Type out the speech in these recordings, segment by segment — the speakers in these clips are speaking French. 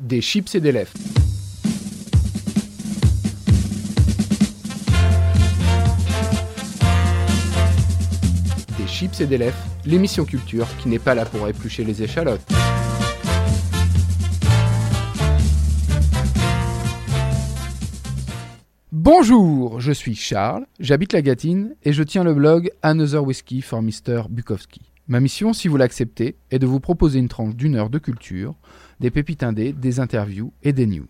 des chips et des lèvres. Des chips et des lèvres, l'émission culture qui n'est pas là pour éplucher les échalotes. Bonjour, je suis Charles, j'habite la Gatine et je tiens le blog Another Whiskey for Mr. Bukowski. Ma mission, si vous l'acceptez, est de vous proposer une tranche d'une heure de culture, des pépites indées, des interviews et des news.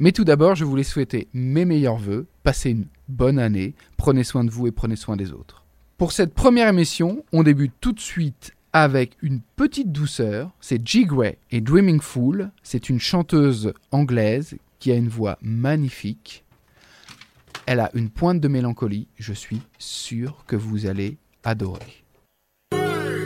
Mais tout d'abord, je voulais souhaiter mes meilleurs voeux, passez une bonne année, prenez soin de vous et prenez soin des autres. Pour cette première émission, on débute tout de suite avec une petite douceur, c'est G. Gray et Dreaming Fool, c'est une chanteuse anglaise qui a une voix magnifique. Elle a une pointe de mélancolie, je suis sûr que vous allez adorer.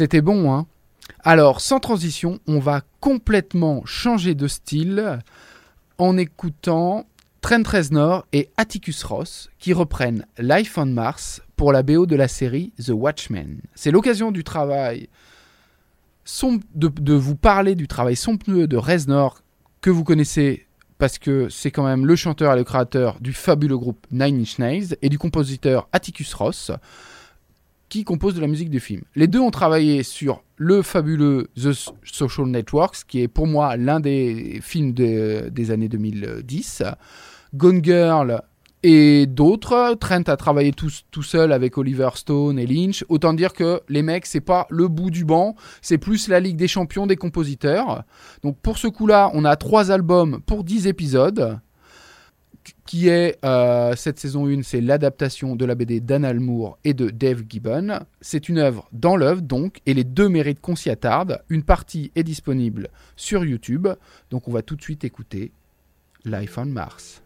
C'était bon, hein Alors, sans transition, on va complètement changer de style en écoutant Trent Reznor et Atticus Ross qui reprennent Life on Mars pour la BO de la série The Watchmen. C'est l'occasion du travail de vous parler du travail somptueux de Reznor que vous connaissez parce que c'est quand même le chanteur et le créateur du fabuleux groupe Nine Inch Nails et du compositeur Atticus Ross qui compose de la musique du film. Les deux ont travaillé sur le fabuleux The Social Networks, qui est pour moi l'un des films de- des années 2010, Gone Girl et d'autres. Trent a travaillé tout, tout seul avec Oliver Stone et Lynch. Autant dire que les mecs, c'est pas le bout du banc, c'est plus la Ligue des champions des compositeurs. Donc pour ce coup-là, on a trois albums pour 10 épisodes qui est euh, cette saison 1, c'est l'adaptation de la BD d'Anne Almour et de Dave Gibbon. C'est une œuvre dans l'œuvre, donc, et les deux mérites qu'on s'y attarde. Une partie est disponible sur YouTube, donc on va tout de suite écouter Life on Mars.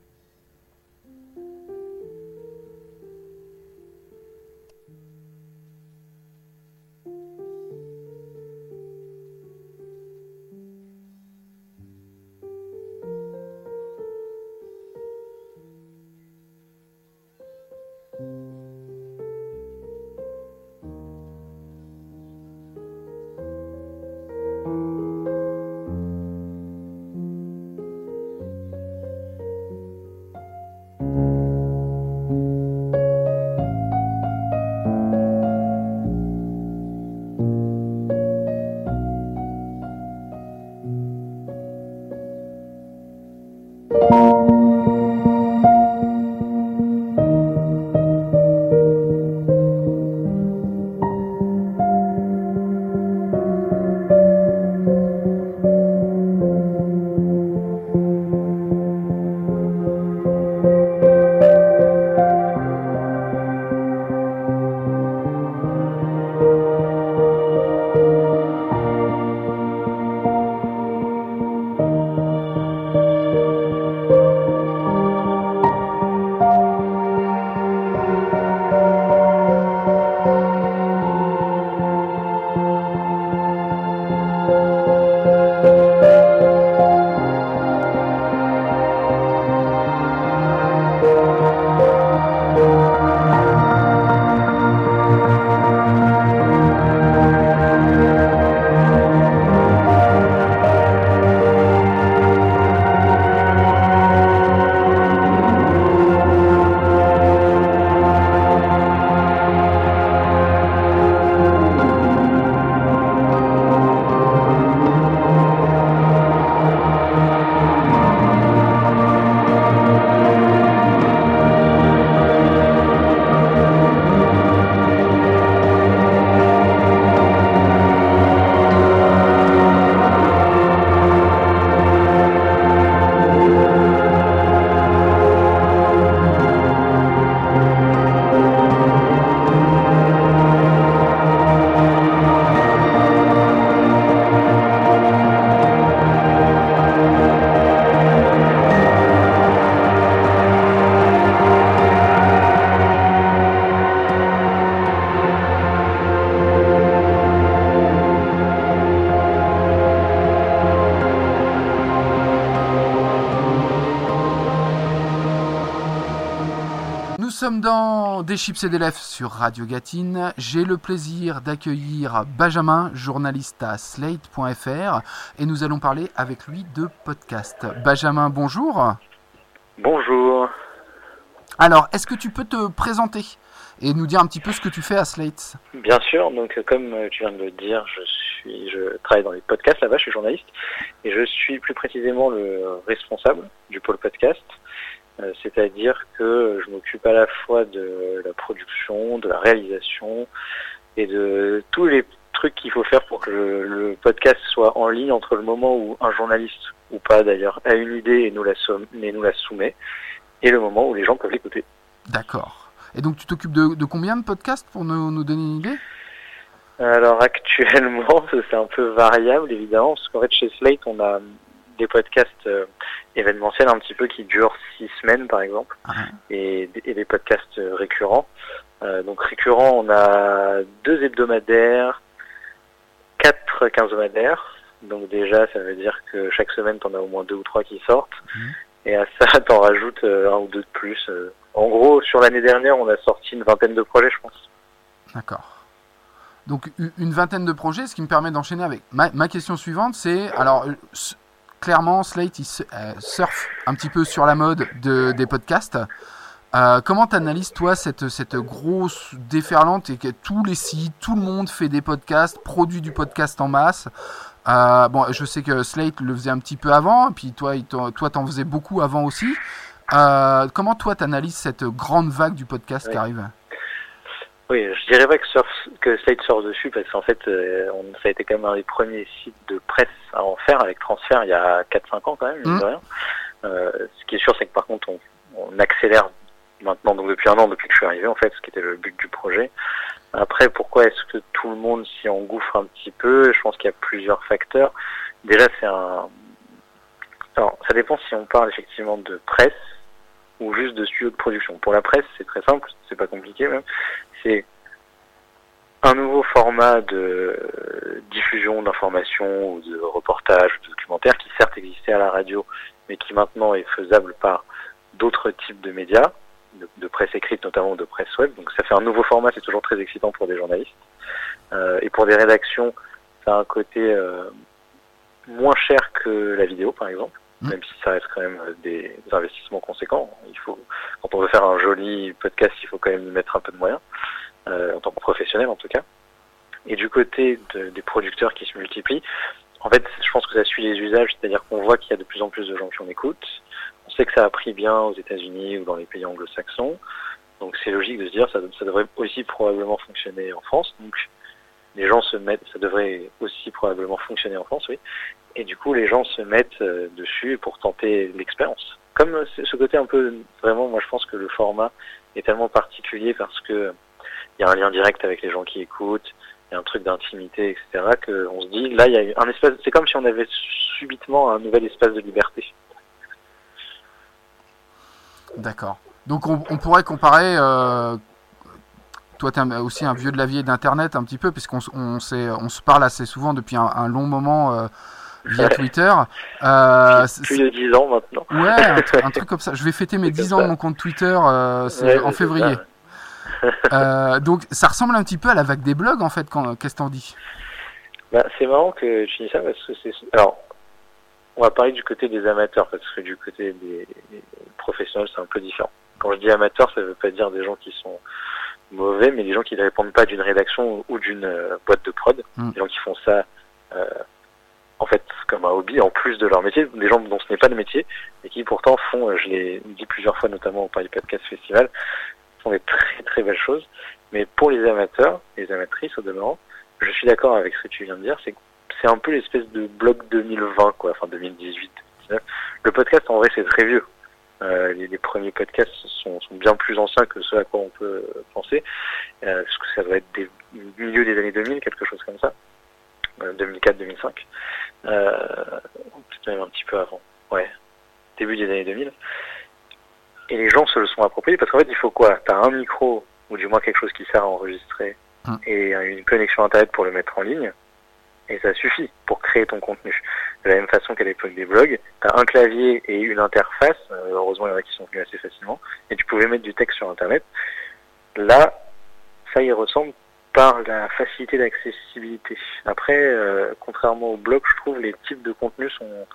Des chips et des lèvres sur Radio Gatine. J'ai le plaisir d'accueillir Benjamin, journaliste à slate.fr, et nous allons parler avec lui de podcast. Benjamin, bonjour. Bonjour. Alors, est-ce que tu peux te présenter et nous dire un petit peu ce que tu fais à Slate? Bien sûr, donc comme tu viens de le dire, je suis je travaille dans les podcasts là-bas, je suis journaliste et je suis plus précisément le responsable du pôle podcast. Euh, C'est-à-dire que je m'occupe à la fois de la production, de la réalisation et de tous les trucs qu'il faut faire pour que le, le podcast soit en ligne entre le moment où un journaliste ou pas d'ailleurs a une idée et nous la, somme- et nous la soumet et le moment où les gens peuvent l'écouter. D'accord. Et donc, tu t'occupes de, de combien de podcasts pour nous, nous donner une idée? Alors actuellement, c'est un peu variable évidemment, parce qu'en fait chez Slate, on a des podcasts euh, événementiels un petit peu qui durent six semaines par exemple, Ah. et, et des podcasts euh, récurrents. Euh, donc récurrents, on a deux hebdomadaires, quatre quinzomadaires. Donc déjà, ça veut dire que chaque semaine, t'en as au moins deux ou trois qui sortent. Mhm. Et à ça, t'en rajoutes un ou deux de plus. En gros, sur l'année dernière, on a sorti une vingtaine de projets, je pense. D'accord. Donc une vingtaine de projets, ce qui me permet d'enchaîner avec ma, ma question suivante, c'est alors clairement Slate il euh, surfe un petit peu sur la mode de, des podcasts. Euh, comment t'analyses toi cette, cette grosse déferlante et que tous les sites, tout le monde fait des podcasts, produit du podcast en masse? Euh, bon, je sais que Slate le faisait un petit peu avant, et puis toi, toi, t'en faisais beaucoup avant aussi. Euh, comment toi t'analyses cette grande vague du podcast qui arrive? Oui, je dirais pas que, surf- que Slate sort dessus parce qu'en fait, euh, on, ça a été quand même un des premiers sites de presse à en faire avec Transfert il y a 4-5 ans quand même, Mm. de rien. Euh, ce qui est sûr, c'est que par contre, on, on accélère maintenant, donc depuis un an, depuis que je suis arrivé en fait, ce qui était le but du projet. Après, pourquoi est-ce que tout le monde s'y engouffre un petit peu? Je pense qu'il y a plusieurs facteurs. Déjà, c'est un... Alors, ça dépend si on parle effectivement de presse ou juste de studio de production. Pour la presse, c'est très simple, c'est pas compliqué même. C'est un nouveau format de diffusion d'informations ou de reportages, de documentaires qui certes existait à la radio, mais qui maintenant est faisable par d'autres types de médias, de, de presse écrite notamment, de presse web. Donc ça fait un nouveau format, c'est toujours très excitant pour des journalistes. Euh, et pour des rédactions, ça a un côté euh, moins cher que la vidéo, par exemple, Même si ça reste quand même euh, des, des investissements conséquents. Il faut, quand on veut faire un joli podcast, il faut quand même y mettre un peu de moyens, euh, en tant que professionnel en tout cas. Et du côté de- des producteurs qui se multiplient, en fait, je pense que ça suit les usages, c'est-à-dire qu'on voit qu'il y a de plus en plus de gens qui en écoutent. On sait que ça a pris bien aux États-Unis ou dans les pays anglo-saxons, donc c'est logique de se dire ça, ça devrait aussi probablement fonctionner en France. Donc les gens se mettent, ça devrait aussi probablement fonctionner en France, oui. Et du coup, les gens se mettent euh, dessus pour tenter l'expérience. Comme euh, ce côté un peu, vraiment, moi je pense que le format est tellement particulier parce que il y a un lien direct avec les gens qui écoutent, il y a un truc d'intimité, etc. Que on se dit, là, il y a un espace. C'est comme si on avait subitement un nouvel espace de liberté. D'accord. Donc on, pourrait comparer. euh, toi, tu es aussi un vieux de la vieille d'Internet un petit peu, puisqu'on on, se parle assez souvent depuis un, long moment via. Twitter. Euh, Plus de 10 ans maintenant. ouais, un, tr- un truc comme ça. Je vais fêter mes C'est 10 comme ans de mon compte Twitter euh, Ouais, en février. ça. Euh, donc ça ressemble un petit peu à la vague des blogs en fait. Qu'est-ce que t'en dis? Bah, c'est marrant que tu dis ça parce que c'est. Alors, on va parler du côté des amateurs parce que du côté des, des professionnels, c'est un peu différent. Quand je dis amateur, ça veut pas dire des gens qui sont mauvais, mais des gens qui ne répondent pas d'une rédaction ou d'une euh, boîte de prod. Mm. Des gens qui font ça, euh, en fait, comme un hobby en plus de leur métier. Des gens dont ce n'est pas le métier et qui pourtant font, euh, je l'ai dit plusieurs fois, notamment au Paris Podcast Festival, font des très très belles choses. Mais pour les amateurs, les amatrices au demeurant, je suis d'accord avec ce que tu viens de dire, c'est c'est un peu l'espèce de blog 2020, quoi, enfin 2018, 2019. Le podcast, en vrai, c'est très vieux. Euh, les, premiers podcasts sont, bien plus anciens que ce à quoi on peut penser. Euh, parce que ça doit être des milieu des années 2000, quelque chose comme ça. Euh, 2004-2005. Euh, peut-être même un petit peu avant. Ouais. Début des années 2000. Et les gens se le sont appropriés parce qu'en fait, il faut quoi? T'as un micro, ou du moins quelque chose qui sert à enregistrer, Hum. et une connexion Internet pour le mettre en ligne, et ça suffit pour créer ton contenu. De la même façon qu'à l'époque des blogs, tu as un clavier et une interface, euh, heureusement il y en a qui sont venus assez facilement, et tu pouvais mettre du texte sur Internet. Là, ça y ressemble par la facilité d'accessibilité. Après, euh, contrairement au blog, je trouve les types de contenus sont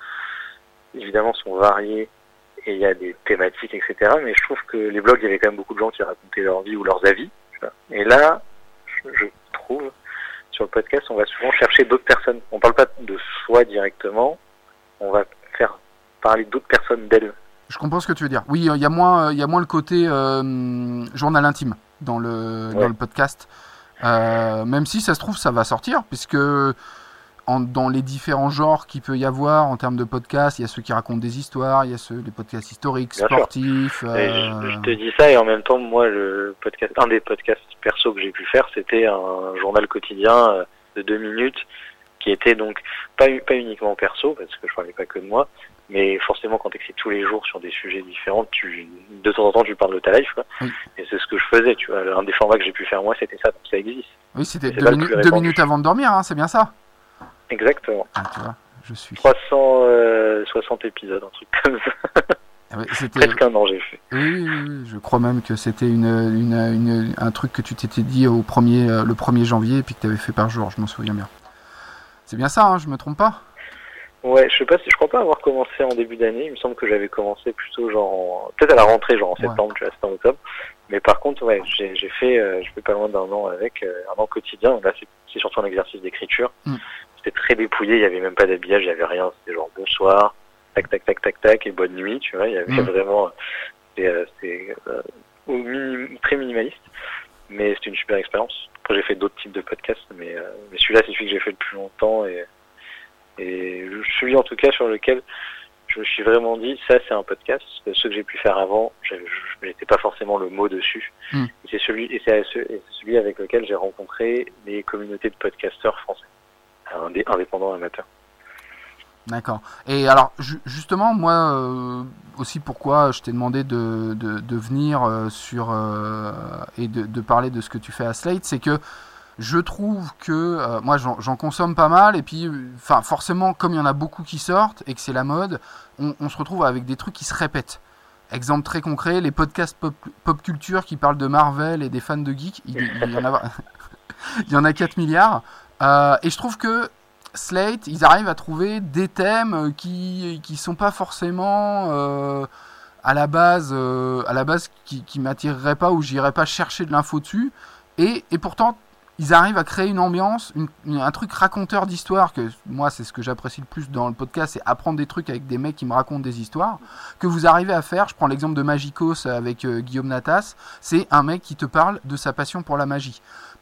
évidemment sont variés et il y a des thématiques, etc. Mais je trouve que les blogs, il y avait quand même beaucoup de gens qui racontaient leur vie ou leurs avis. Et là, je- trouve, sur le podcast, on va souvent chercher d'autres personnes. On parle pas de soi directement, on va faire parler d'autres personnes d'elles. Je comprends ce que tu veux dire. Oui, il y a moins, il y a moins le côté euh, journal intime dans le, dans le podcast. Euh, même si ça se trouve, ça va sortir, puisque en- dans les différents genres qu'il peut y avoir en termes de podcasts, il y a ceux qui racontent des histoires, il y a ceux, les podcasts historiques, Bien sportifs. Et euh, je, je te dis ça et en même temps, moi, le podcast, un des podcasts perso que j'ai pu faire, c'était un journal quotidien euh, de deux minutes qui était donc pas, pas uniquement perso, parce que je parlais pas que de moi, mais forcément quand tu écris tous les jours sur des sujets différents, tu, de temps en temps tu parles de ta life, quoi. Oui. Et c'est ce que je faisais, tu vois. Un des formats que j'ai pu faire moi, c'était ça, donc ça existe. Oui, c'était deux, minutes- deux avant de dormir, hein, c'est bien ça Exactement. Ah, tu vois, je suis. 360 épisodes, un truc comme ça. Ah ouais, C'était. Presque un an j'ai fait. Oui, oui, oui, je crois même que c'était une, une, une- un truc que tu t'étais dit au premier, euh, le 1er janvier et puis que tu avais fait par jour, je m'en souviens bien. C'est bien ça, hein, je me trompe pas? Ouais, je sais pas si je crois pas avoir commencé en début d'année. Il me semble que j'avais commencé plutôt genre en- peut-être à la rentrée, genre en septembre, tu vois, c'était en octobre. Mais par contre, ouais, j'ai j'ai fait, euh, je fais pas loin d'un an avec euh, un an quotidien. Là, c'est- c'est surtout un exercice d'écriture. Mm. C'était très dépouillé. Il y avait même pas d'habillage, il y avait rien. C'était genre bonsoir, tac tac tac tac tac et bonne nuit. Tu vois, il y avait Mm. vraiment, euh, euh, au minim- très minimaliste. Mais c'était une super expérience. Après, j'ai fait d'autres types de podcasts, mais, euh, mais celui-là, c'est celui que j'ai fait le plus longtemps et et celui en tout cas sur lequel je me suis vraiment dit, ça c'est un podcast. Parce que ce que j'ai pu faire avant, je j'étais pas forcément le mot dessus. Hmm. Et c'est celui, et c'est ce- et c'est celui avec lequel j'ai rencontré les communautés de podcasteurs français, indé- indépendants amateurs. D'accord. Et alors, ju- justement, moi euh, aussi, pourquoi je t'ai demandé de, de, de venir euh, sur euh, et de, de parler de ce que tu fais à Slate, c'est que je trouve que euh, moi j'en consomme pas mal et puis euh, enfin forcément comme il y en a beaucoup qui sortent et que c'est la mode on, se retrouve avec des trucs qui se répètent. Exemple très concret les podcasts pop, culture qui parlent de Marvel et des fans de geek il, y en a il y en a 4 milliards. Euh, et je trouve que Slate ils arrivent à trouver des thèmes qui qui sont pas forcément à la base à la base qui, qui m'attireraient pas ou j'irais pas chercher de l'info dessus. Et, et pourtant ils arrivent à créer une ambiance, une- une- un truc raconteur d'histoire, que moi c'est ce que j'apprécie le plus dans le podcast, c'est apprendre des trucs avec des mecs qui me racontent des histoires, que vous arrivez à faire, je prends l'exemple de Magicos avec euh, Guillaume Natas, c'est un mec qui te parle de sa passion pour la magie.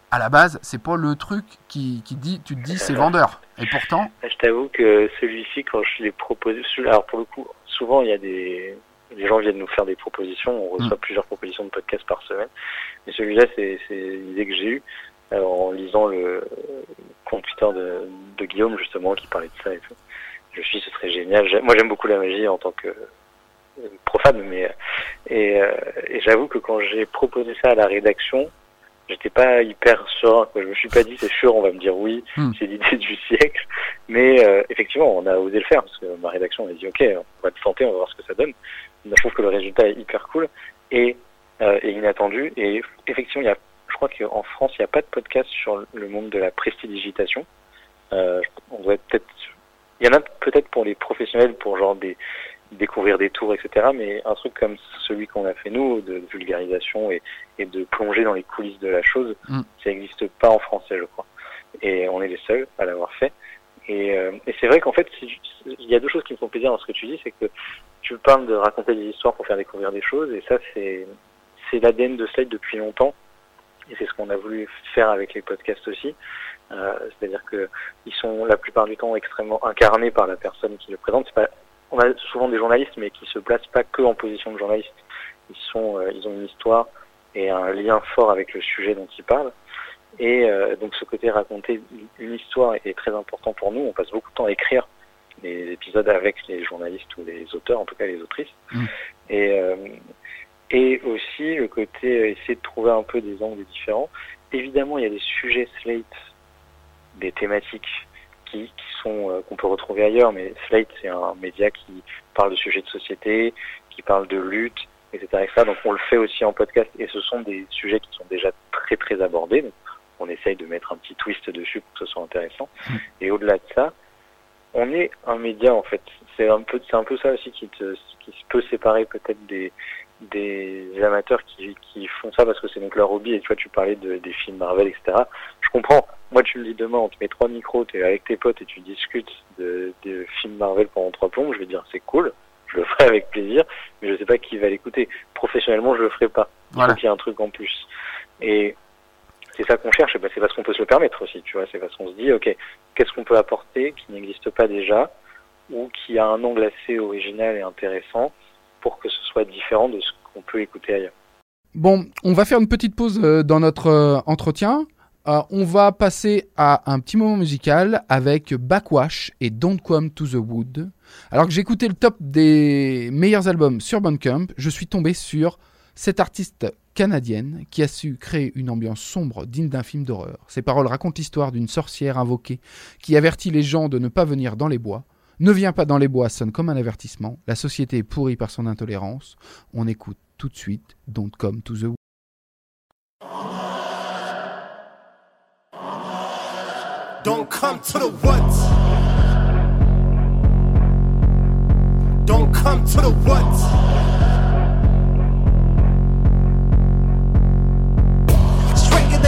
À la base, c'est pas le truc qui, qui dit, tu te dis c'est vendeur. Et pourtant, Je t'avoue que celui-ci, quand je l'ai proposé, alors pour le coup, souvent il y a des, les gens viennent nous faire des propositions, on reçoit plusieurs propositions de podcasts par semaine, mais celui-là, c'est l'idée que j'ai eue alors, en lisant le compte Twitter de, de Guillaume justement qui parlait de ça et tout. Je me suis dit ce serait génial. Moi j'aime beaucoup la magie en tant que euh, profane, mais et, euh, et j'avoue que quand j'ai proposé ça à la rédaction, j'étais pas hyper serein. Quoi. Je me suis pas dit c'est sûr on va me dire oui, Hmm. c'est l'idée du siècle. Mais euh, effectivement on a osé le faire parce que ma rédaction m'a dit ok on va te tenter, on va voir ce que ça donne. Je trouve que le résultat est hyper cool et, euh, et inattendu. Et effectivement il y a, crois qu'en France il n'y a pas de podcast sur le monde de la prestidigitation. Euh, on doit peut-être, il y en a peut-être pour les professionnels pour genre des découvrir des tours, etc. Mais un truc comme celui qu'on a fait nous, de vulgarisation et, et de plonger dans les coulisses de la chose, Mm. ça n'existe pas en français, je crois. Et on est les seuls à l'avoir fait. Et, euh, et c'est vrai qu'en fait, il y a deux choses qui me font plaisir dans ce que tu dis, c'est que tu parles de raconter des histoires pour faire découvrir des choses, et ça, c'est c'est l'ADN de Slide depuis longtemps. Et c'est ce qu'on a voulu faire avec les podcasts aussi. Euh, C'est-à-dire que ils sont la plupart du temps extrêmement incarnés par la personne qui le présente. Pas, on a souvent des journalistes, mais qui se placent pas que en position de journaliste. Ils sont, euh, ils ont une histoire et un lien fort avec le sujet dont ils parlent. Et euh, donc ce côté raconter une histoire est très important pour nous. On passe beaucoup de temps à écrire les épisodes avec les journalistes ou les auteurs, en tout cas les autrices. Mm. Et, euh, et aussi le côté euh, essayer de trouver un peu des angles différents. Évidemment, il y a des sujets Slate, des thématiques qui, qui sont euh, qu'on peut retrouver ailleurs, mais Slate c'est un média qui parle de sujets de société, qui parle de lutte, etc., etc. Donc on le fait aussi en podcast et ce sont des sujets qui sont déjà très très abordés. Donc, on essaye de mettre un petit twist dessus pour que ce soit intéressant. Et au-delà de ça, on est un média en fait. C'est un peu c'est un peu ça aussi qui te qui peut séparer peut-être des des amateurs qui, qui font ça parce que c'est donc leur hobby. Et tu vois tu parlais de, des films Marvel etc je comprends. Moi tu me dis demain on te met trois micros t'es avec tes potes et tu discutes de, de films Marvel pendant trois plombs. Je vais dire c'est cool. Je le ferai avec plaisir. Mais je sais pas qui va l'écouter. Professionnellement je le ferai pas. Il Voilà. faut qu'il y ait un truc en plus. Et c'est ça qu'on cherche ben, c'est parce qu'on peut se le permettre aussi tu vois c'est parce qu'on se dit ok qu'est-ce qu'on peut apporter qui n'existe pas déjà ou qui a un angle assez original et intéressant pour que ce soit différent de ce qu'on peut écouter ailleurs. Bon, on va faire une petite pause euh, dans notre euh, entretien. Euh, on va passer à un petit moment musical avec Backwash et Don't Come to the Wood. Alors que j'ai écouté le top des meilleurs albums sur Bandcamp, je suis tombé sur cette artiste canadienne qui a su créer une ambiance sombre digne d'un film d'horreur. Ses paroles racontent l'histoire d'une sorcière invoquée qui avertit les gens de ne pas venir dans les bois. Ne viens pas dans les bois sonne comme un avertissement. La société est pourrie par son intolérance. On écoute tout de suite Don't Come to the woods. Don't come to the woods.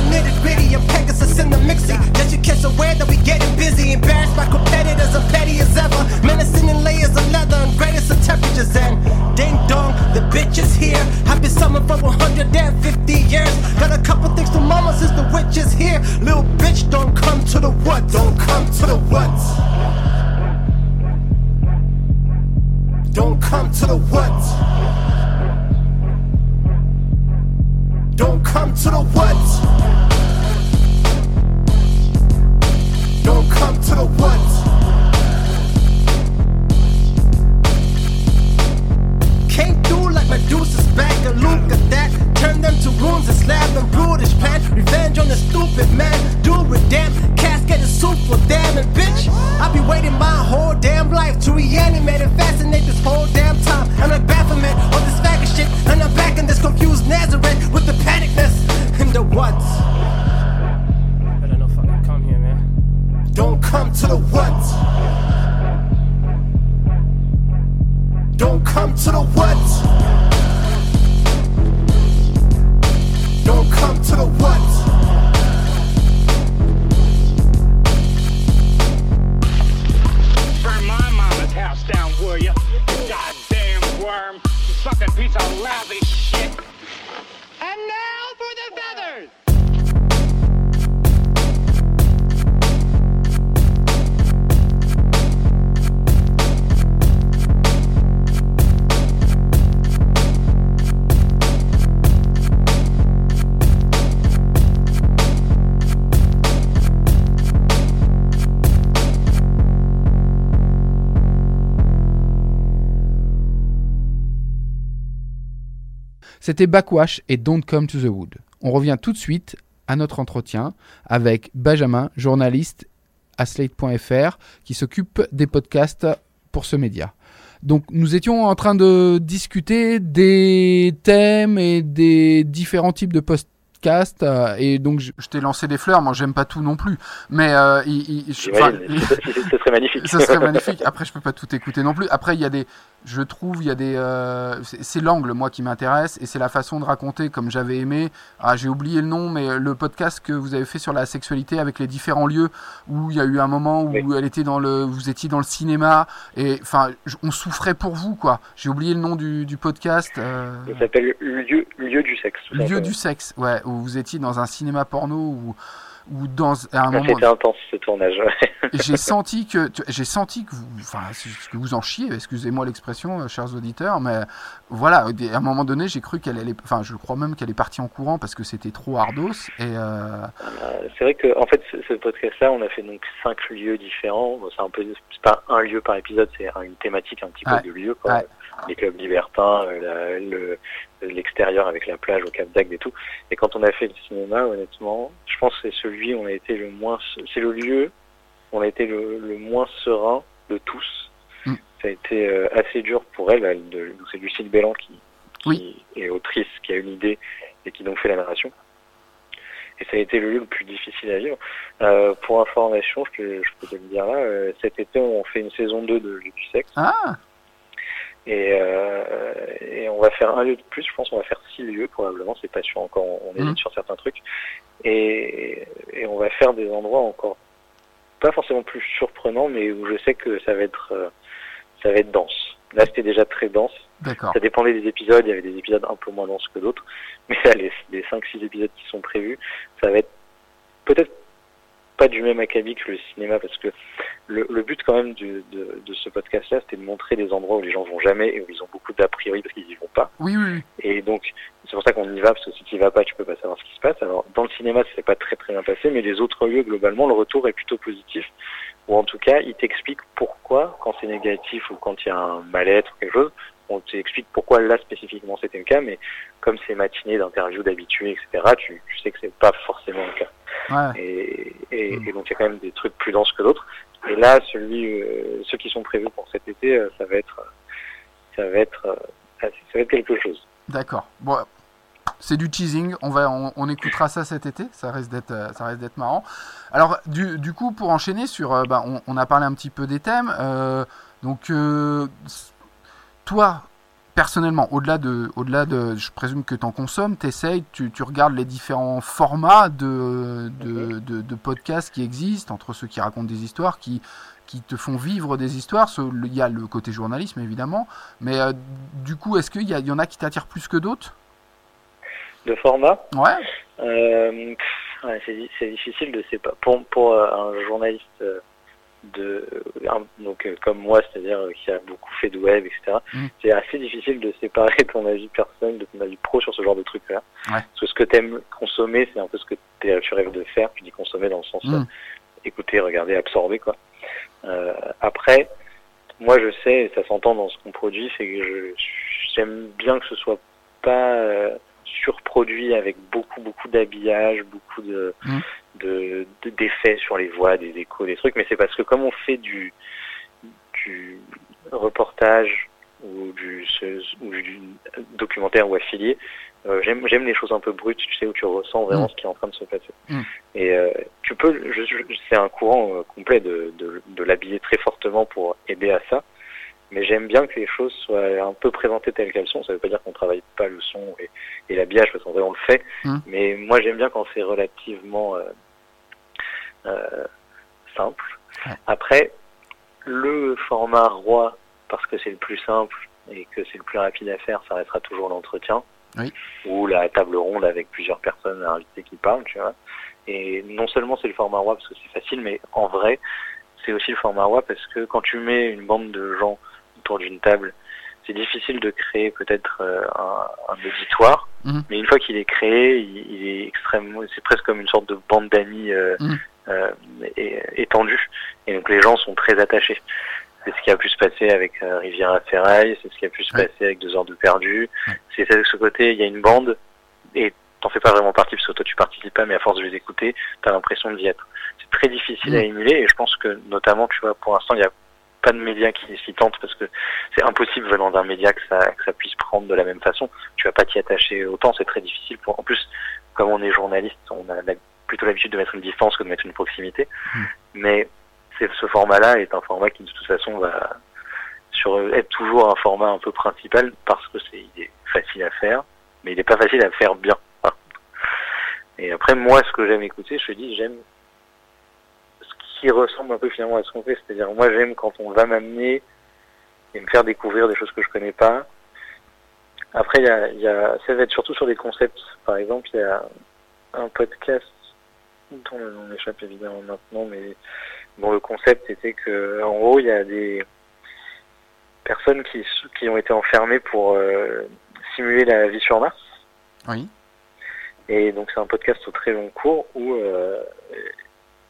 Nitty gritty of Pegasus in the mixing. Just you kiss aware that we getting busy. Embarrassed by competitors and petty as ever. Menacing in layers of leather and greatest of temperatures. And ding dong, the bitch is here. I've been summoned for 150 years. Got a couple things to mama since the witch is here. Little bitch, don't come to the woods. Don't come to the woods. Don't come to the what. Don't come to the what. Came through like Medusa's back, a look at that. Turn them to wounds and slab them brutish plan. Revenge on the stupid man. Do it damn. Casket is soup for damn. And bitch, I'll be waiting my whole damn life to reanimate and fascinate this whole damn time. I'm like Baphomet on this faggot shit. And I'm back in this confused Nazareth with the panicness and the what. Don't come to the what. Don't come to the what. Don't come to the what. Burn my mama's house down, will ya? You goddamn worm. You fucking piece of lousy shit. And now for the feathers. C'était Backwash et Don't Come to the Wood. On revient tout de suite à notre entretien avec Benjamin, journaliste à slate.fr, qui s'occupe des podcasts pour ce média. Donc nous étions en train de discuter des thèmes et des différents types de podcasts. Euh, et donc je, je t'ai lancé des fleurs, moi j'aime pas tout non plus, mais euh, il- il- je- enfin, J'imagine. Ce serait magnifique. ça serait magnifique. Après, je peux pas tout écouter non plus. Après, il y a des, je trouve, il y a des, euh, c'est l'angle moi qui m'intéresse et c'est la façon de raconter comme j'avais aimé. Ah, j'ai oublié le nom, mais le podcast que vous avez fait sur la sexualité avec les différents lieux où il y a eu un moment où Oui. elle était dans le, vous étiez dans le cinéma et enfin, on souffrait pour vous quoi. J'ai oublié le nom du, du podcast. euh, Ça s'appelle lieu, lieu du sexe. Lieu du sexe, ouais, où vous étiez dans un cinéma porno ou ou dans à un Ah, moment C'était intense ce tournage. ouais. j'ai senti que j'ai senti que vous enfin c'est- que vous en chiez excusez-moi l'expression euh, chers auditeurs mais voilà à un moment donné j'ai cru qu'elle allait enfin je crois même qu'elle est partie en courant parce que c'était trop hardos et euh, Euh, c'est vrai que en fait ce, ce podcast-là, on a fait donc cinq lieux différents. Bon, c'est un peu, c'est pas un lieu par épisode, c'est un- une thématique un petit Ouais. peu de lieu, quoi. Ouais. Les clubs libertins, le- l'extérieur avec la plage au Cap d'Agde et tout. Et quand on a fait le cinéma, honnêtement, je pense que c'est celui où on a été le moins, c'est le lieu où on a été le, le moins serein de tous. Mm. Ça a été euh, assez dur pour elle. c'est Lucille Bélan qui, qui Oui. est autrice, qui a eu l'idée et qui donc fait la narration. Et ça a été le lieu le plus difficile à vivre. Euh, pour information, je peux, je peux te le dire là, euh, cet été on fait une saison 2 de du sexe ah et, euh, et on va faire un lieu de plus, je pense on va faire six lieux probablement, c'est pas sûr encore, on hésite Mhm. sur certains trucs. Et, et on va faire des endroits encore pas forcément plus surprenants, mais où je sais que ça va être euh, ça va être dense. Là c'était déjà très dense. Ça dépendait des épisodes, il y avait des épisodes un peu moins denses que d'autres. Mais là, les, les 5-6 épisodes qui sont prévus, ça va être peut-être pas du même acabit que le cinéma, parce que le, le but quand même du- de, de ce podcast-là, c'était de montrer des endroits où les gens vont jamais et où ils ont beaucoup d'a priori parce qu'ils y vont pas. oui oui. Et donc, c'est pour ça qu'on y va, parce que si tu y vas pas, tu peux pas savoir ce qui se passe. Alors, dans le cinéma, ça s'est pas très très bien passé, mais les autres lieux, globalement, le retour est plutôt positif. Ou en tout cas, ils t'expliquent pourquoi, quand c'est négatif ou quand il y a un mal-être ou quelque chose, on t'explique pourquoi là spécifiquement c'était le cas, mais comme c'est matinée d'interviews d'habitués, etc., tu, tu sais que c'est pas forcément le cas. ouais Et, et, et donc il y a quand même des trucs plus denses que d'autres. Et là, celui, euh, ceux qui sont prévus pour cet été, euh, ça va être, ça va être, euh, ça va être quelque chose. d'accord bon c'est du teasing on va on, on écoutera ça cet été ça risque d'être euh, ça risque d'être marrant alors du, du coup pour enchaîner sur euh, bah, on, on a parlé un petit peu des thèmes euh, donc euh, toi personnellement, au-delà de, au-delà de, je présume que tu en consommes, t'essayes, tu, tu regardes les différents formats de, de, de, de podcasts qui existent, entre ceux qui racontent des histoires, qui, qui te font vivre des histoires. Il y a le côté journalisme, évidemment. Mais euh, du coup, est-ce qu'il y, en a qui t'attirent plus que d'autres? De format, Ouais. euh, ouais, c'est, di- c'est difficile de séparer. Pour, pour euh, un journaliste de un- donc euh, comme moi, c'est-à-dire euh, qui a beaucoup fait de web, etc. Mm. C'est assez difficile de séparer ton avis personnel de ton avis pro sur ce genre de truc-là. Ouais. Parce que ce que t'aimes consommer, c'est un peu ce que tu rêves de faire. Tu dis consommer dans le sens euh, Mm. écouter, regarder, absorber, quoi. Euh, après, moi, je sais, et ça s'entend dans ce qu'on produit, c'est que j'aime bien que ce soit pas euh, surproduit avec beaucoup, beaucoup d'habillage, beaucoup de Mm. De- de- d'effets sur les voix, des échos, des trucs. Mais c'est parce que comme on fait du du reportage ou du, ce- ou du documentaire ou affilié, euh, j'aime j'aime les choses un peu brutes, tu sais, où tu ressens vraiment Mm. ce qui est en train de se passer. Mm. Et euh, tu peux, c'est un courant euh, complet de, de, de l'habiller très fortement pour aider à ça. Mais j'aime bien que les choses soient un peu présentées telles qu'elles sont. Ça veut pas dire qu'on travaille pas le son et, et l'habillage parce qu'en vrai on le fait. Mm. Mais moi j'aime bien quand c'est relativement euh, euh, simple. Ouais. Après, le format roi, parce que c'est le plus simple et que c'est le plus rapide à faire, ça restera toujours l'entretien. Oui. Ou la table ronde avec plusieurs personnes invitées qui parlent, tu vois. Et non seulement c'est le format roi parce que c'est facile, mais en vrai, c'est aussi le format roi parce que quand tu mets une bande de gens autour d'une table, c'est difficile de créer peut-être euh, un, un auditoire, Mhm. mais une fois qu'il est créé, il, il est extrêmement, c'est presque comme une sorte de bande d'amis euh, Mhm. euh, étendue, et donc les gens sont très attachés. C'est ce qui a pu se passer avec euh, Rivière à Ferraille, c'est ce qui a pu se Ouais. passer avec Deux heures de perdu. Ouais. C'est avec ce côté, il y a une bande, et t'en fais pas vraiment partie parce que toi tu participes pas, mais à force de les écouter, t'as l'impression d'y être. C'est très difficile Mm. à émuler, et je pense que notamment, tu vois, pour l'instant, il y a de médias qui s'y tentent parce que c'est impossible venant d'un média que ça, que ça puisse prendre de la même façon. Tu vas pas t'y attacher autant, c'est très difficile. Pour... En plus, comme on est journaliste, on a plutôt l'habitude de mettre une distance que de mettre une proximité. Mm. Mais c'est ce format-là est un format qui de toute façon va sur être toujours un format un peu principal parce que c'est il est facile à faire, mais il n'est pas facile à faire bien. Et après, moi, ce que j'aime écouter, je te dis, j'aime qui ressemble un peu finalement à ce qu'on fait. C'est-à-dire, moi, j'aime quand on va m'amener et me faire découvrir des choses que je connais pas. Après, il y a, il y a, ça va être surtout sur des concepts. Par exemple, il y a un podcast dont le nom m'échappe évidemment maintenant, mais dont le concept était que, en gros, il y a des personnes qui, qui ont été enfermées pour euh, simuler la vie sur Mars. Oui. Et donc c'est un podcast au très long cours où euh,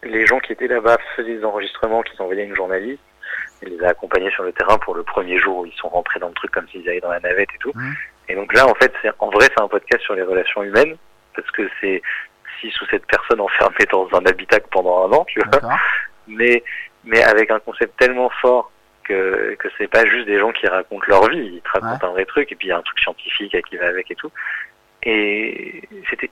les gens qui étaient là-bas faisaient des enregistrements qu'ils envoyaient à une journaliste. Elle les a accompagnés sur le terrain pour le premier jour où ils sont rentrés dans le truc comme s'ils allaient dans la navette et tout. Mhm. Et donc là, en fait, c'est en vrai, c'est un podcast sur les relations humaines parce que c'est six ou sept personnes enfermées dans un habitat pendant un an, tu vois D'accord. mais mais avec un concept tellement fort que que c'est pas juste des gens qui racontent leur vie, ils te racontent un vrai truc et puis il y a un truc scientifique qui va avec et tout. Et c'était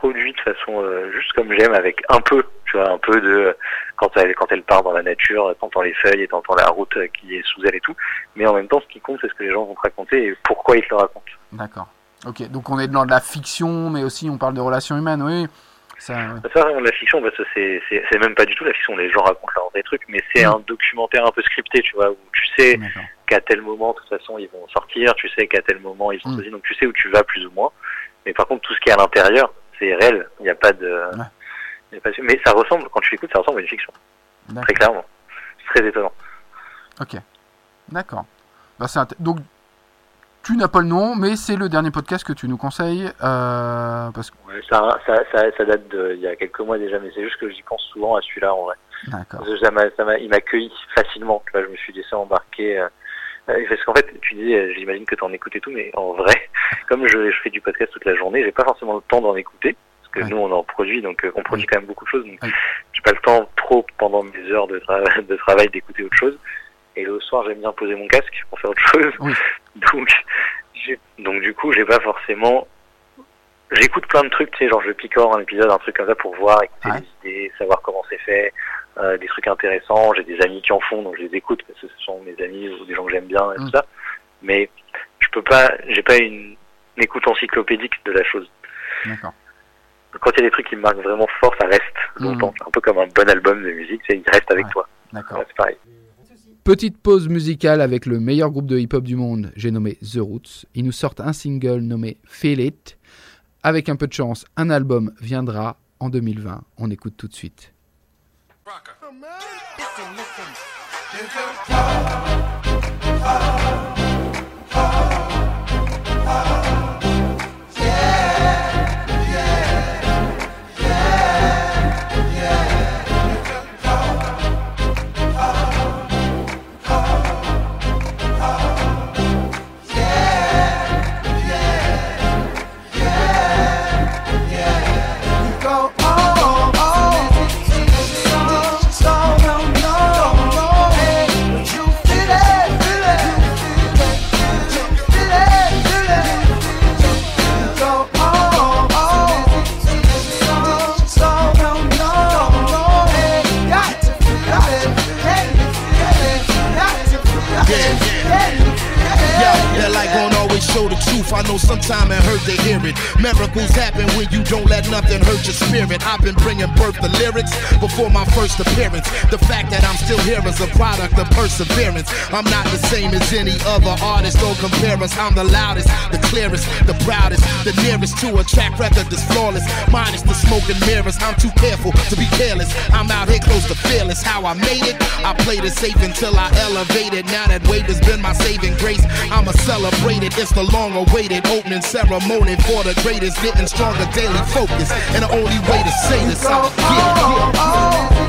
produit de façon euh, juste comme j'aime avec un peu, tu vois, un peu de quand elle quand elle part dans la nature, t'entends les feuilles et t'entends la route euh, qui est sous elle et tout. Mais en même temps, ce qui compte, c'est ce que les gens vont te raconter et pourquoi ils te le racontent. D'accord. Ok, donc on est dans de la fiction, mais aussi on parle de relations humaines, oui. Ça. Ça, la fiction, parce que c'est, même pas du tout la fiction, les gens racontent leurs vrais trucs, mais c'est Mm. un documentaire un peu scripté, tu vois, où tu sais qu'à tel moment, de toute façon, ils vont sortir, tu sais qu'à tel moment, ils sont Mm. choisis, donc tu sais où tu vas plus ou moins. Mais par contre, tout ce qui est à l'intérieur, c'est réel, il n'y a pas de... Ouais. il y a pas- Mais ça ressemble, quand tu l'écoutes, ça ressemble à une fiction, très clairement. C'est très étonnant. Ok. D'accord. Bah, Donc, tu n'as pas le nom, mais c'est le dernier podcast que tu nous conseilles. euh, parce que... Ouais, ça, ça, ça, ça date de, il y a quelques mois déjà, mais c'est juste que j'y pense souvent à celui-là, en vrai. D'accord. Il m'accueille facilement. Je me suis laissé embarquer. euh, parce qu'en fait, tu dis, euh, j'imagine que tu en écoutes et tout, mais en vrai, comme je, je fais du podcast toute la journée, j'ai pas forcément le temps d'en écouter. Parce que Ouais. nous, on en produit, donc euh, on produit quand même beaucoup de choses. Donc, Oui. j'ai pas le temps trop pendant mes heures de, tra- de travail d'écouter autre chose. Et le soir, j'aime bien poser mon casque pour faire autre chose. Oui. Donc, donc du coup, j'ai pas forcément. J'écoute plein de trucs, tu sais, genre je picore un épisode, un truc comme ça pour voir, écouter Ouais. des idées, savoir comment c'est fait, euh, des trucs intéressants. J'ai des amis qui en font, donc je les écoute parce que ce sont mes amis ou des gens que j'aime bien et Mm. tout ça. Mais je peux pas, j'ai pas une, une écoute encyclopédique de la chose. D'accord. Quand il y a des trucs qui me marquent vraiment fort, ça reste longtemps. Un peu comme un bon album de musique, sais, il reste avec. Ouais. toi. D'accord. Ouais, c'est pareil. Petite pause musicale avec le meilleur groupe de hip-hop du monde, j'ai nommé The Roots. Ils nous sortent un single nommé Feel It. Avec un peu de chance, un album viendra en 2020. On écoute tout de suite. rocker. Oh, man. Listen, listen. Oh, oh, oh, oh. Sometime it hurt to hear it. Miracles happen when you don't let nothing hurt your spirit. I've been bringing birth to lyrics before my first appearance. The fact that I'm still here is a product of perseverance. I'm not the same as any other artist. Don't compare us. I'm the loudest, the clearest, the proudest, the nearest to a track record that's flawless. Minus the smoke and mirrors. I'm too careful to be careless. I'm out here close to fearless. How I made it, I played it safe until I elevated. Now that wave has been my saving grace. I'ma celebrate it. It's the long awaited opening ceremony for the greatest. Getting stronger daily focus. And the only way to say this, Go I oh, on,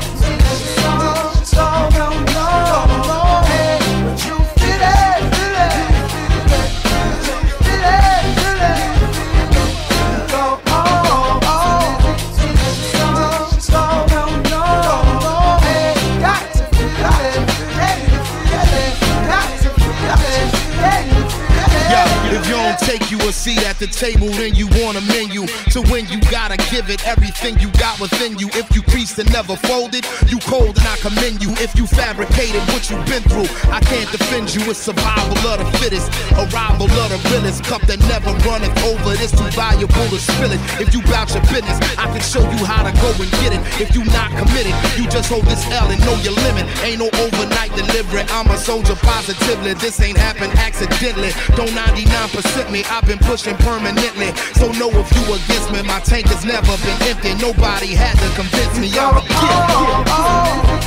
a seat at the table, then you want a menu. To win, you gotta give it everything you got within you. If you creased and never folded, you cold and I commend you. If you fabricated what you've been through, I can't defend you. It's survival of the fittest, arrival of the realest. Cup that never runneth over, it's too valuable to spill it. If you bout your business, I can show you how to go and get it. If you not committed, you just hold this L and know your limit. Ain't no overnight delivery. I'm a soldier positively. This ain't happened accidentally. Don't 99% me. I've been pushing permanently. So know if you against me, my tank has never been empty. Nobody had to convince me. I'm a kid.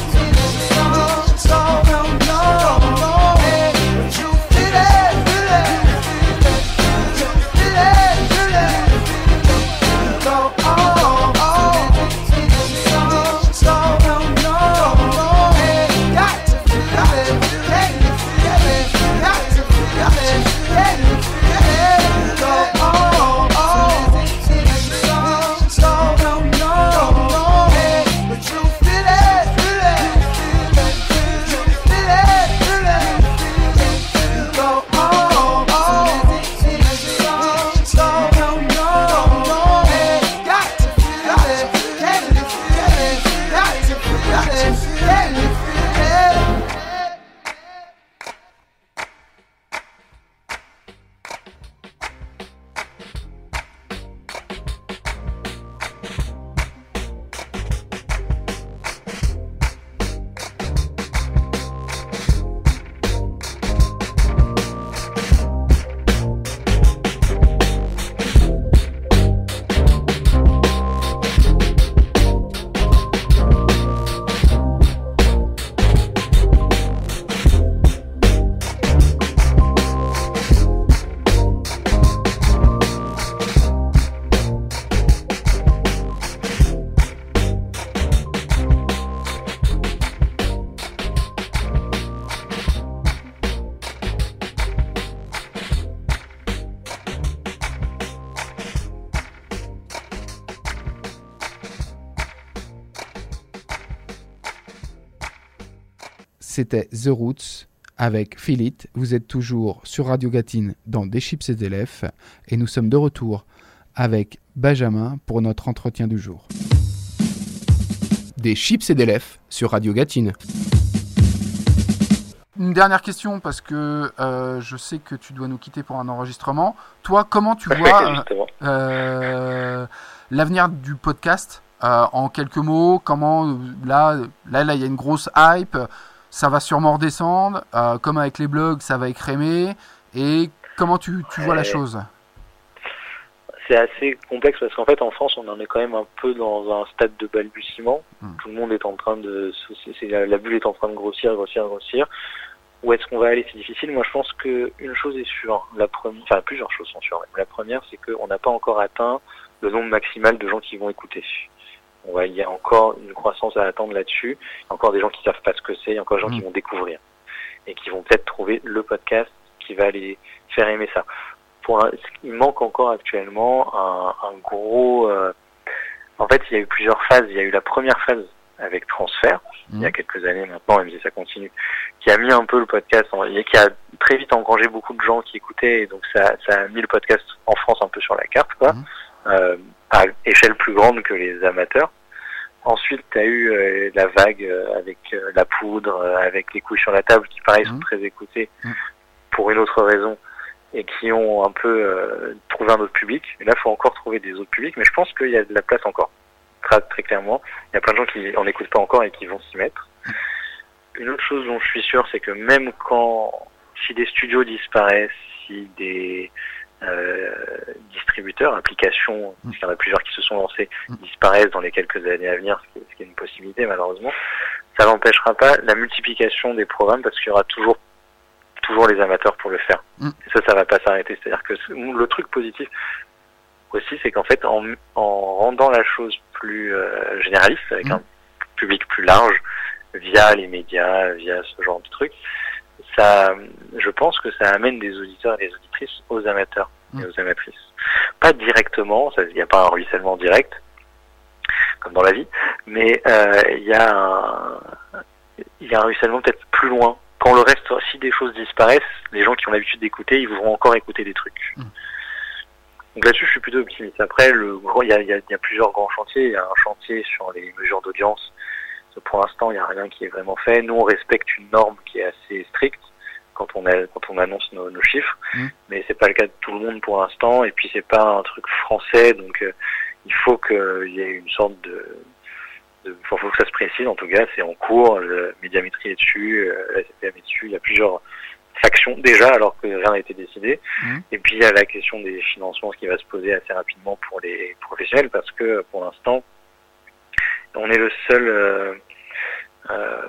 C'était The Roots avec Feel It. Vous êtes toujours sur Radio Gatine dans Des Chips et des Lèvres et nous sommes de retour avec Benjamin pour notre entretien du jour. Des Chips et des Lèvres sur Radio Gatine. Une dernière question parce que euh, je sais que tu dois nous quitter pour un enregistrement. Toi, comment tu vois euh, euh, l'avenir du podcast euh, en quelques mots? Comment là, là, là, il y a une grosse hype. Ça va sûrement redescendre. euh, comme avec les blogs, ça va écrémer. Et comment tu, tu vois la chose? C'est assez complexe parce qu'en fait en France on en est quand même un peu dans un stade de balbutiement. Mm. Tout le monde est en train de, la, la bulle est en train de grossir, grossir, grossir. Où est-ce qu'on va aller? C'est difficile. Moi je pense que une chose est sûre. La première, enfin plusieurs choses sont sûres. La première c'est qu'on n'a pas encore atteint le nombre maximal de gens qui vont écouter. Va, il y a encore une croissance à attendre là-dessus. Il y a encore des gens qui savent pas ce que c'est. Il y a encore des gens Mm. qui vont découvrir et qui vont peut-être trouver le podcast qui va les faire aimer ça. Pour un- il manque encore actuellement un, un gros. euh, en fait, il y a eu plusieurs phases. Il y a eu la première phase avec Transfert, il y a Mhm. quelques années maintenant, même si ça continue, qui a mis un peu le podcast, en, et qui a très vite engrangé beaucoup de gens qui écoutaient, et donc ça, ça a mis le podcast en France un peu sur la carte, quoi, Mhm. euh, à échelle plus grande que les amateurs. Ensuite, tu as eu euh, la vague euh, avec euh, la poudre, avec les couilles sur la table, qui pareil sont Mhm. très écoutés Mhm. pour une autre raison et qui ont un peu trouvé un autre public. Et là, il faut encore trouver des autres publics, mais je pense qu'il y a de la place encore, très, très clairement. Il y a plein de gens qui en écoutent pas encore et qui vont s'y mettre. Une autre chose dont je suis sûr, c'est que même quand, si des studios disparaissent, si des euh, distributeurs, applications, parce qu'il y en a plusieurs qui se sont lancés, Mm. disparaissent dans les quelques années à venir, ce qui est, ce qui est une possibilité malheureusement, ça n'empêchera pas la multiplication des programmes parce qu'il y aura toujours toujours les amateurs pour le faire. Mm. Et ça, ça va pas s'arrêter. C'est-à-dire que le truc positif aussi, c'est qu'en fait, en, en rendant la chose plus euh, généraliste, avec Mm. un public plus large, via les médias, via ce genre de trucs, ça, je pense que ça amène des auditeurs et des auditrices aux amateurs et Mm. aux amatrices. Pas directement, il n'y a pas un ruissellement direct, comme dans la vie, mais euh, il y a un, il y a un ruissellement peut-être plus loin. Quand le reste, si des choses disparaissent, les gens qui ont l'habitude d'écouter, ils vont encore écouter des trucs. Mm. Donc là-dessus, je suis plutôt optimiste. Après, le gros, il y a, il y a- il y a plusieurs grands chantiers. Il y a un chantier sur les mesures d'audience. Pour l'instant, il n'y a rien qui est vraiment fait. Nous, on respecte une norme qui est assez stricte quand on, a, quand on annonce nos, nos chiffres, Mm. mais c'est pas le cas de tout le monde pour l'instant. Et puis, c'est pas un truc français, donc euh, il faut qu'il y ait une sorte de de- faut, que ça se précise en tout cas, c'est en cours, le Médiamétrie est dessus, euh, la CPM est dessus, il y a plusieurs factions déjà alors que rien n'a été décidé. Mhm. Et puis il y a la question des financements qui va se poser assez rapidement pour les professionnels parce que pour l'instant on est le seul euh, euh,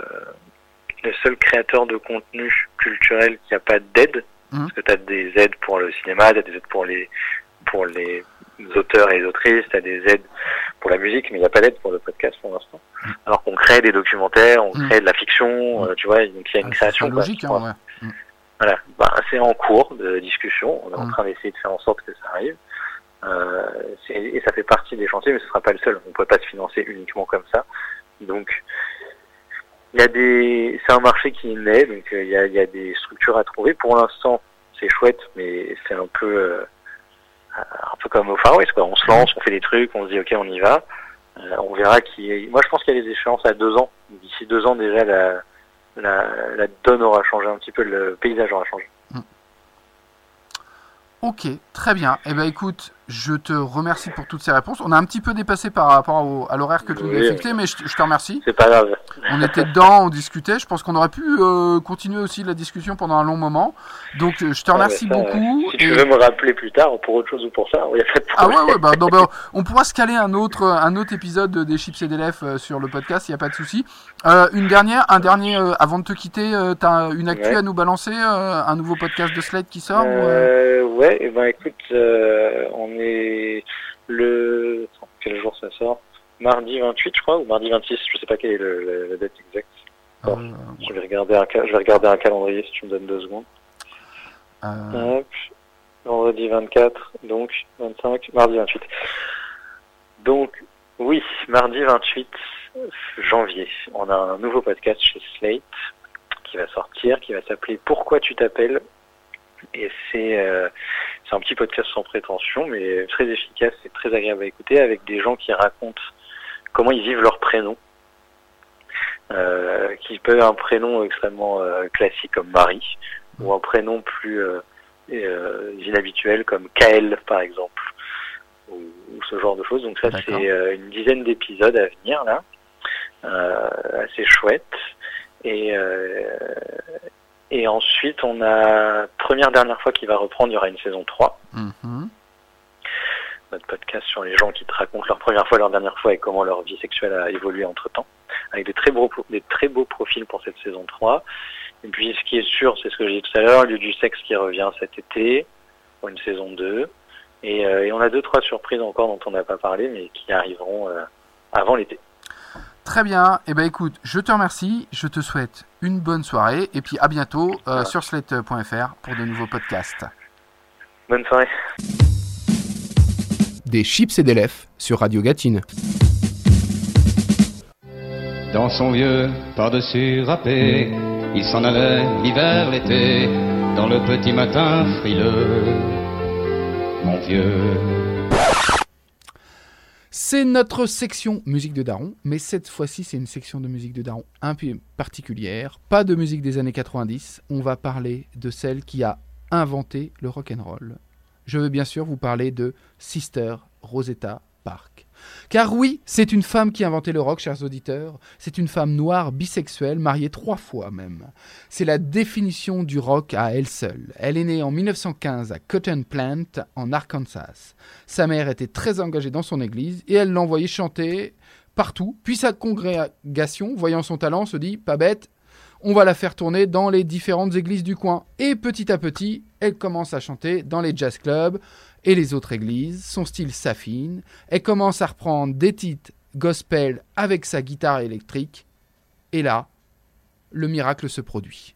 le seul créateur de contenu culturel qui n'a pas d'aide Mhm. parce que tu as des aides pour le cinéma, tu as des aides pour les pour les auteurs et les autrices, tu as des aides pour la musique, mais il n'y a pas d'aide pour le podcast pour l'instant. Alors qu'on crée des documentaires, on Mm. crée de la fiction, euh, tu vois, donc il y a une Ah, création. quoi, logique, hein, ouais. Voilà, bah, c'est en cours de discussion. On est en train d'essayer de faire en sorte que ça arrive. Euh, et ça fait partie des chantiers, mais ce sera pas le seul. On ne peut pas se financer uniquement comme ça. Donc, il y a des, c'est un marché qui naît, donc euh, il y, a, y a des structures à trouver. Pour l'instant, c'est chouette, mais c'est un peu, euh, un peu comme au Far West, quoi. On se lance, on fait des trucs, on se dit ok, on y va. On verra qui. Moi, je pense qu'il y a des échéances à deux ans. D'ici deux ans, déjà, la donne aura changé un petit peu, le paysage aura changé. Ok, très bien. Eh ben écoute, je te remercie pour toutes ces réponses. On a un petit peu dépassé par rapport au- à l'horaire que tu nous Oui, as fixé, mais je, je te remercie. C'est pas grave. On était dedans, on discutait. Je pense qu'on aurait pu euh, continuer aussi la discussion pendant un long moment. Donc euh, je te remercie Ah, ça, beaucoup. Si tu veux me rappeler plus tard pour autre chose ou pour ça, il n'y a pas de Ah ouais, ouais, bah, non, bah, on pourra se caler un autre, un autre épisode des Chips et des Lèvres euh, sur le podcast, il n'y a pas de souci. Euh, une dernière, un dernier, euh, avant de te quitter, euh, t'as une actu Ouais. à nous balancer, euh, un nouveau podcast de Slate qui sort ou, euh, Euh, ouais, et ben écoute, euh, on est le quel jour ça sort? Mardi 28, je crois, ou mardi 26, je sais pas quelle est le, le- la date exacte. euh, Je vais regarder un, ca- je vais regarder un calendrier si tu me donnes deux secondes. euh, Hop. Vendredi 24, donc 25, mardi 28. Donc, oui, mardi 28 janvier, on a un nouveau podcast chez Slate qui va sortir, qui va s'appeler Pourquoi tu t'appelles? Et c'est euh, c'est un petit podcast sans prétention, mais très efficace et très agréable à écouter, avec des gens qui racontent comment ils vivent leur prénom. Euh, qui peut être un prénom extrêmement euh, classique comme Marie, ou un prénom plus euh, euh, inhabituel comme Kael par exemple, ou, ou ce genre de choses. Donc ça c'est euh, une dizaine d'épisodes à venir là, euh, assez chouette. Et euh, et ensuite on a première dernière fois qui va reprendre, il y aura une saison 3. mhm. notre podcast sur les gens qui te racontent leur première fois, leur dernière fois et comment leur vie sexuelle a évolué entre temps, avec des très beaux, des très beaux profils pour cette saison 3. Et puis ce qui est sûr, c'est ce que j'ai dit tout à l'heure, lieu du sexe qui revient cet été pour une saison 2. Et, euh, et on a deux trois surprises encore dont on n'a pas parlé, mais qui arriveront euh, avant l'été. Très bien. Eh ben écoute, je te remercie. Je te souhaite une bonne soirée et puis à bientôt euh, sur slate.fr pour de nouveaux podcasts. Bonne soirée. Des chips et des lèvres sur Radio Gatine. Dans son vieux par-dessus râpé, il s'en allait l'hiver, l'été, dans le petit matin frileux. Mon vieux. C'est notre section musique de Daron, mais cette fois-ci c'est une section de musique de Daron un peu particulière. Pas de musique des années 90, on va parler de celle qui a inventé le rock roll. Je veux bien sûr vous parler de Sister Rosetta Park. Car oui, c'est une femme qui a inventé le rock, chers auditeurs. C'est une femme noire, bisexuelle, mariée trois fois même. C'est la définition du rock à elle seule. Elle est née en 1915 à Cotton Plant, en Arkansas. Sa mère était très engagée dans son église et elle l'envoyait chanter partout. Puis sa congrégation, voyant son talent, se dit Pas bête, on va la faire tourner dans les différentes églises du coin. Et petit à petit, elle commence à chanter dans les jazz clubs et les autres églises. Son style s'affine. Elle commence à reprendre des titres gospel avec sa guitare électrique. Et là, le miracle se produit.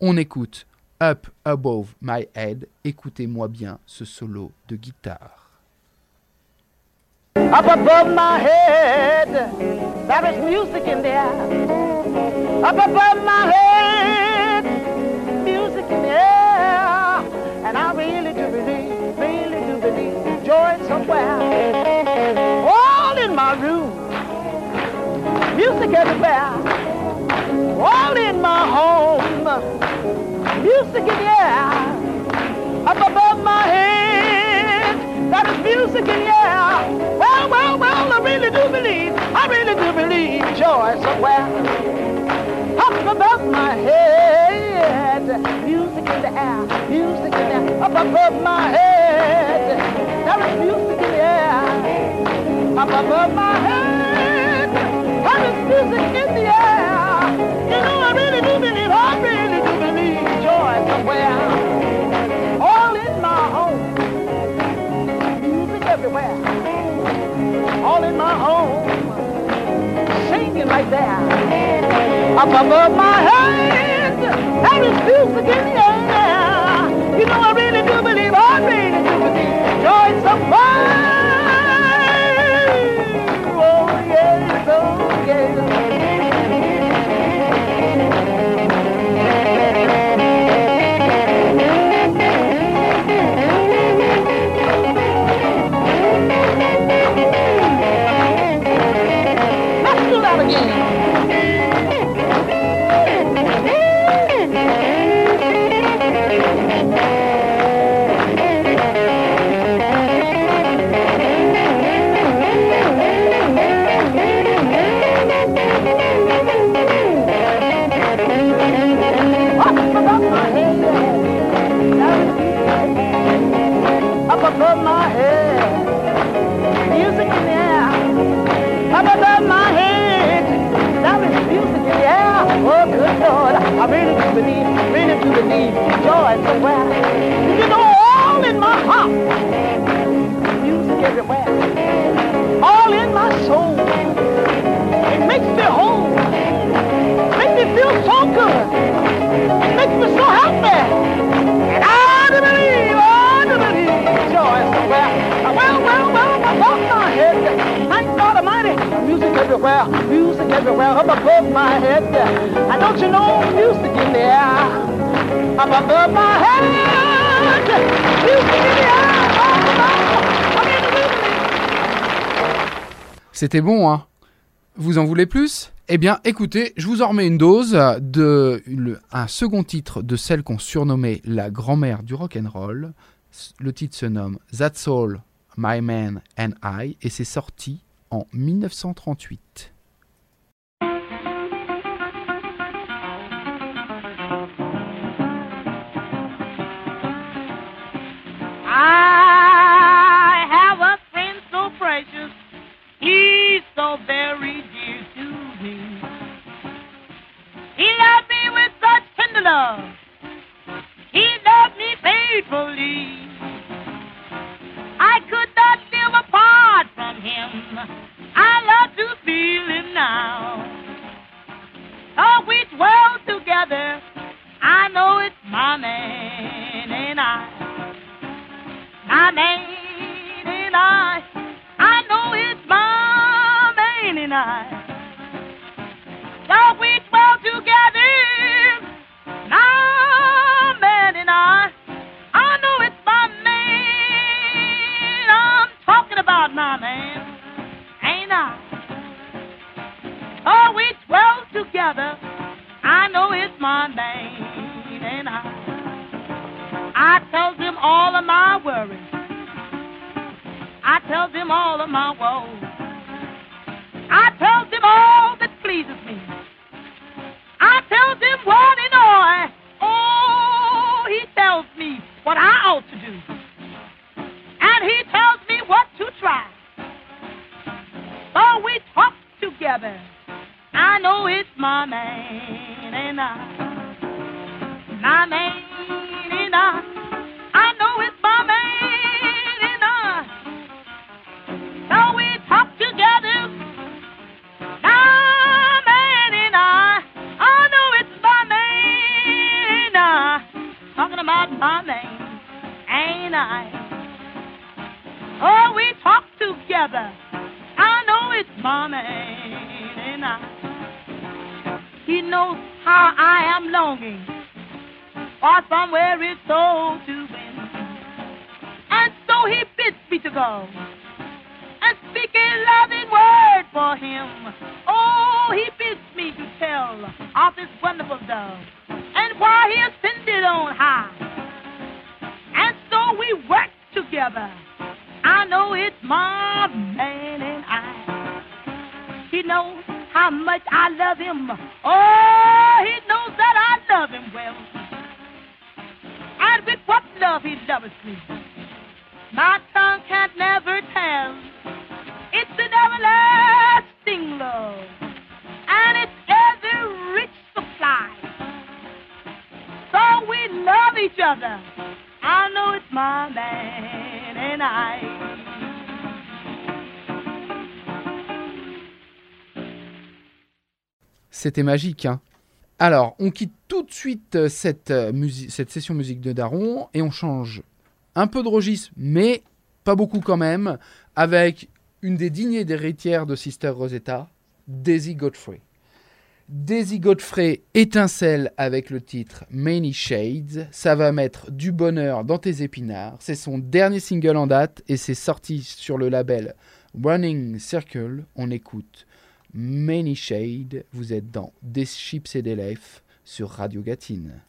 On écoute Up Above My Head. Écoutez-moi bien ce solo de guitare. Up above my head, there is music in. Up above my head, music everywhere. All in my home, music in the air. Up above my head, there is music in the air. Well, well, well, I really do believe, I really do believe joy somewhere. Up above my head, music in the air, music in the air. Up above my head, there is music in the air. Up above my head, Up above my head, there is music in the air. You know I really do believe, I really do believe joy somewhere. again. Believe, really do believe joy somewhere. You know, all in my heart, music everywhere. All in my soul, it makes me whole, makes me feel so good, makes me so happy. And I do believe, I do believe joy somewhere. Well, well, well, my head, thank God Almighty, music everywhere, music C'était bon, hein. Vous en voulez plus? Eh bien, écoutez, je vous en remets une dose de un second titre de celle qu'on surnommait la grand-mère du rock and roll. Le titre se nomme That's All My Man and I et c'est sorti en 1938. so very dear to me. He loved me with such tender love. He loved me faithfully. I could not live apart from him. I love to feel him now. Oh, we dwell together. I know it's my man and I. My man and I. I know it's my we together, man and I. I know it's my man. I'm talking about my man, ain't I? Oh, we together. I know it's my man, and I. I tell them all of my worries. I tell them all of my woes. All that pleases me. I tell them what and all. Oh, he tells me what I ought to do. And he tells me what to try. So we talk together. I know it's my man and I. My man and. I Man, ain't I? Oh, we talk together. I know it's my man and I. He knows how I am longing for somewhere it's so to win. And so he bids me to go and speak a loving word for him. Oh, he bids me to tell of his wonderful dove and why he ascended on high. Together. I know it's my man and I. He knows how much I love him. Oh, he knows that I love him well. And with what love he loves me. My tongue can't never tell. It's an everlasting love. And it's ever rich supply. So we love each other. I know it's my man C'était magique, hein. Alors, on quitte tout de suite euh, cette, euh, cette session musique de Daron et on change un peu de registre, mais pas beaucoup quand même, avec une des dignes héritières de Sister Rosetta, Daisy Godfrey. Daisy Godfrey étincelle avec le titre Many Shades. Ça va mettre du bonheur dans tes épinards. C'est son dernier single en date et c'est sorti sur le label Running Circle. On écoute Many Shades. Vous êtes dans Des Chips et des Lèvres sur Radio Gatine.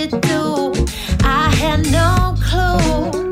You do. I had no clue.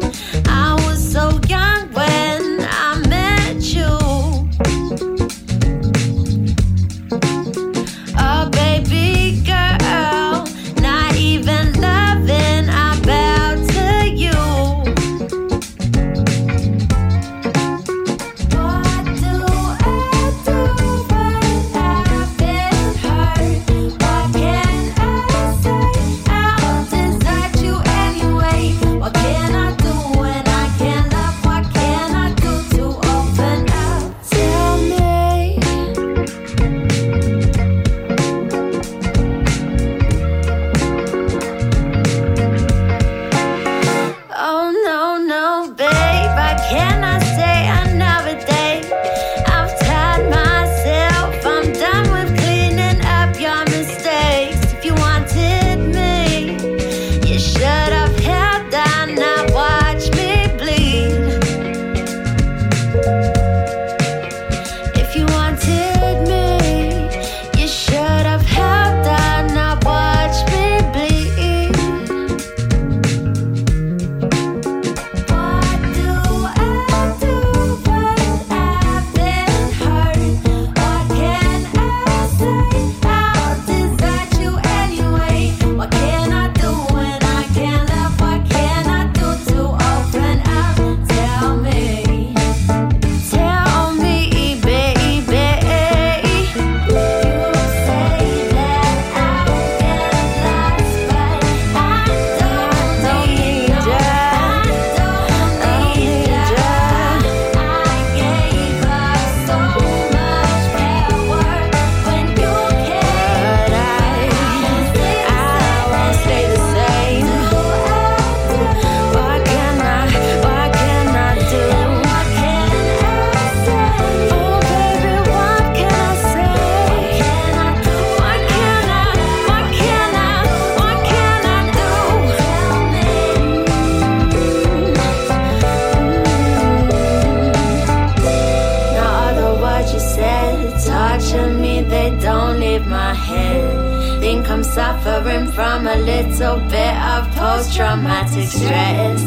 Traumatic stress.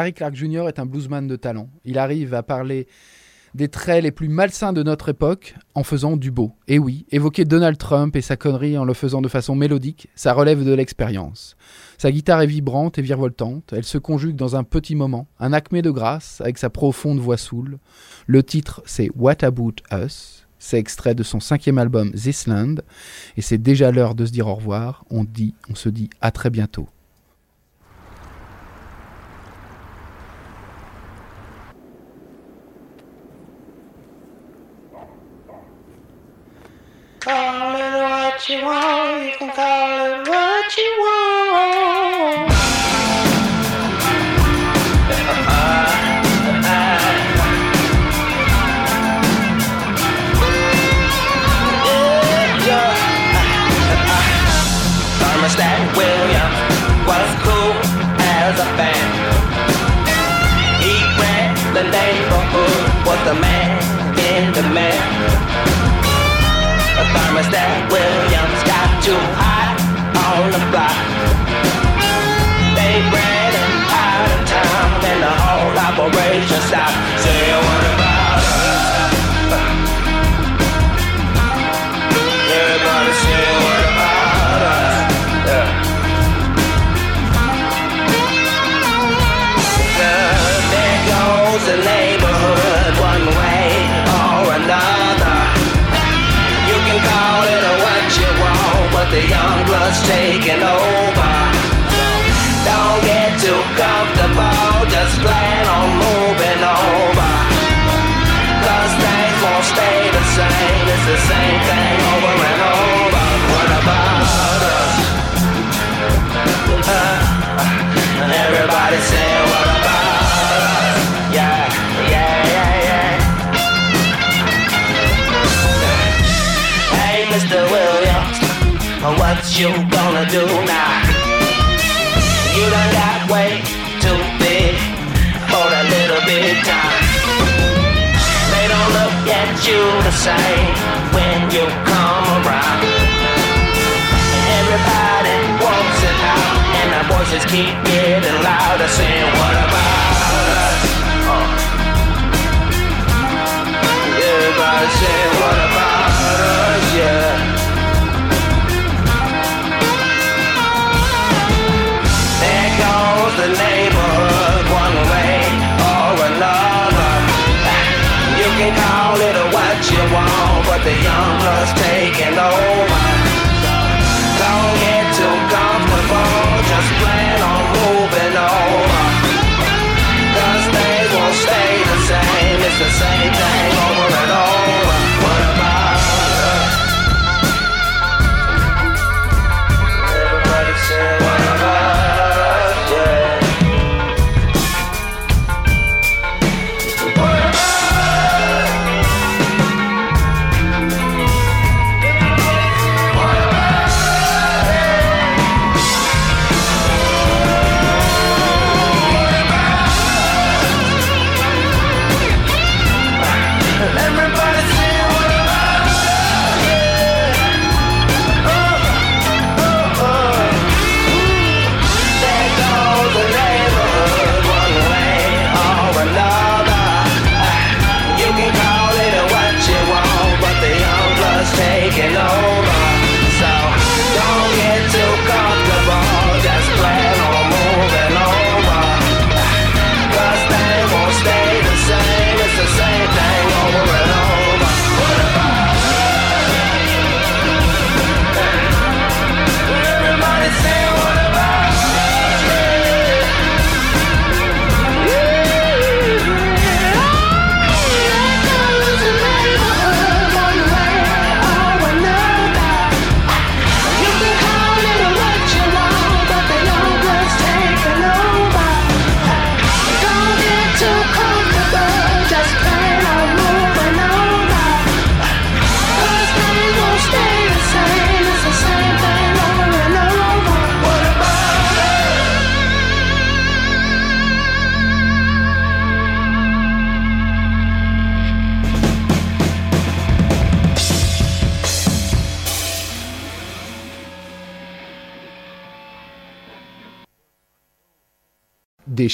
Gary Clark Jr. est un bluesman de talent. Il arrive à parler des traits les plus malsains de notre époque en faisant du beau. Et oui, évoquer Donald Trump et sa connerie en le faisant de façon mélodique, ça relève de l'expérience. Sa guitare est vibrante et virevoltante, elle se conjugue dans un petit moment, un acmé de grâce avec sa profonde voix saoule. Le titre c'est What About Us, c'est extrait de son cinquième album This Land, et c'est déjà l'heure de se dire au revoir. On dit, on se dit à très bientôt. Call it what you want, you can call it what you want. Was cool as a fan. He the was the man in demand. A thermostat Williams got too hot on the block. They ran him out of town and the whole operation stopped. Say young blood's taking over. Don't get too comfortable, just plan you gonna do now? You done got way too big for a little bit time. They don't look at you the same when you come around. Everybody wants it out, and the voices keep getting louder, saying, What about us? Call it what you want, but the young blood's taking over.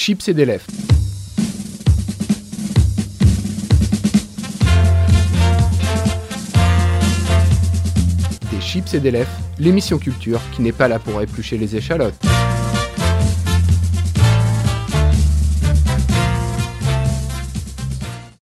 Chips et des lèvres. Des chips et des lèvres, l'émission culture qui n'est pas là pour éplucher les échalotes.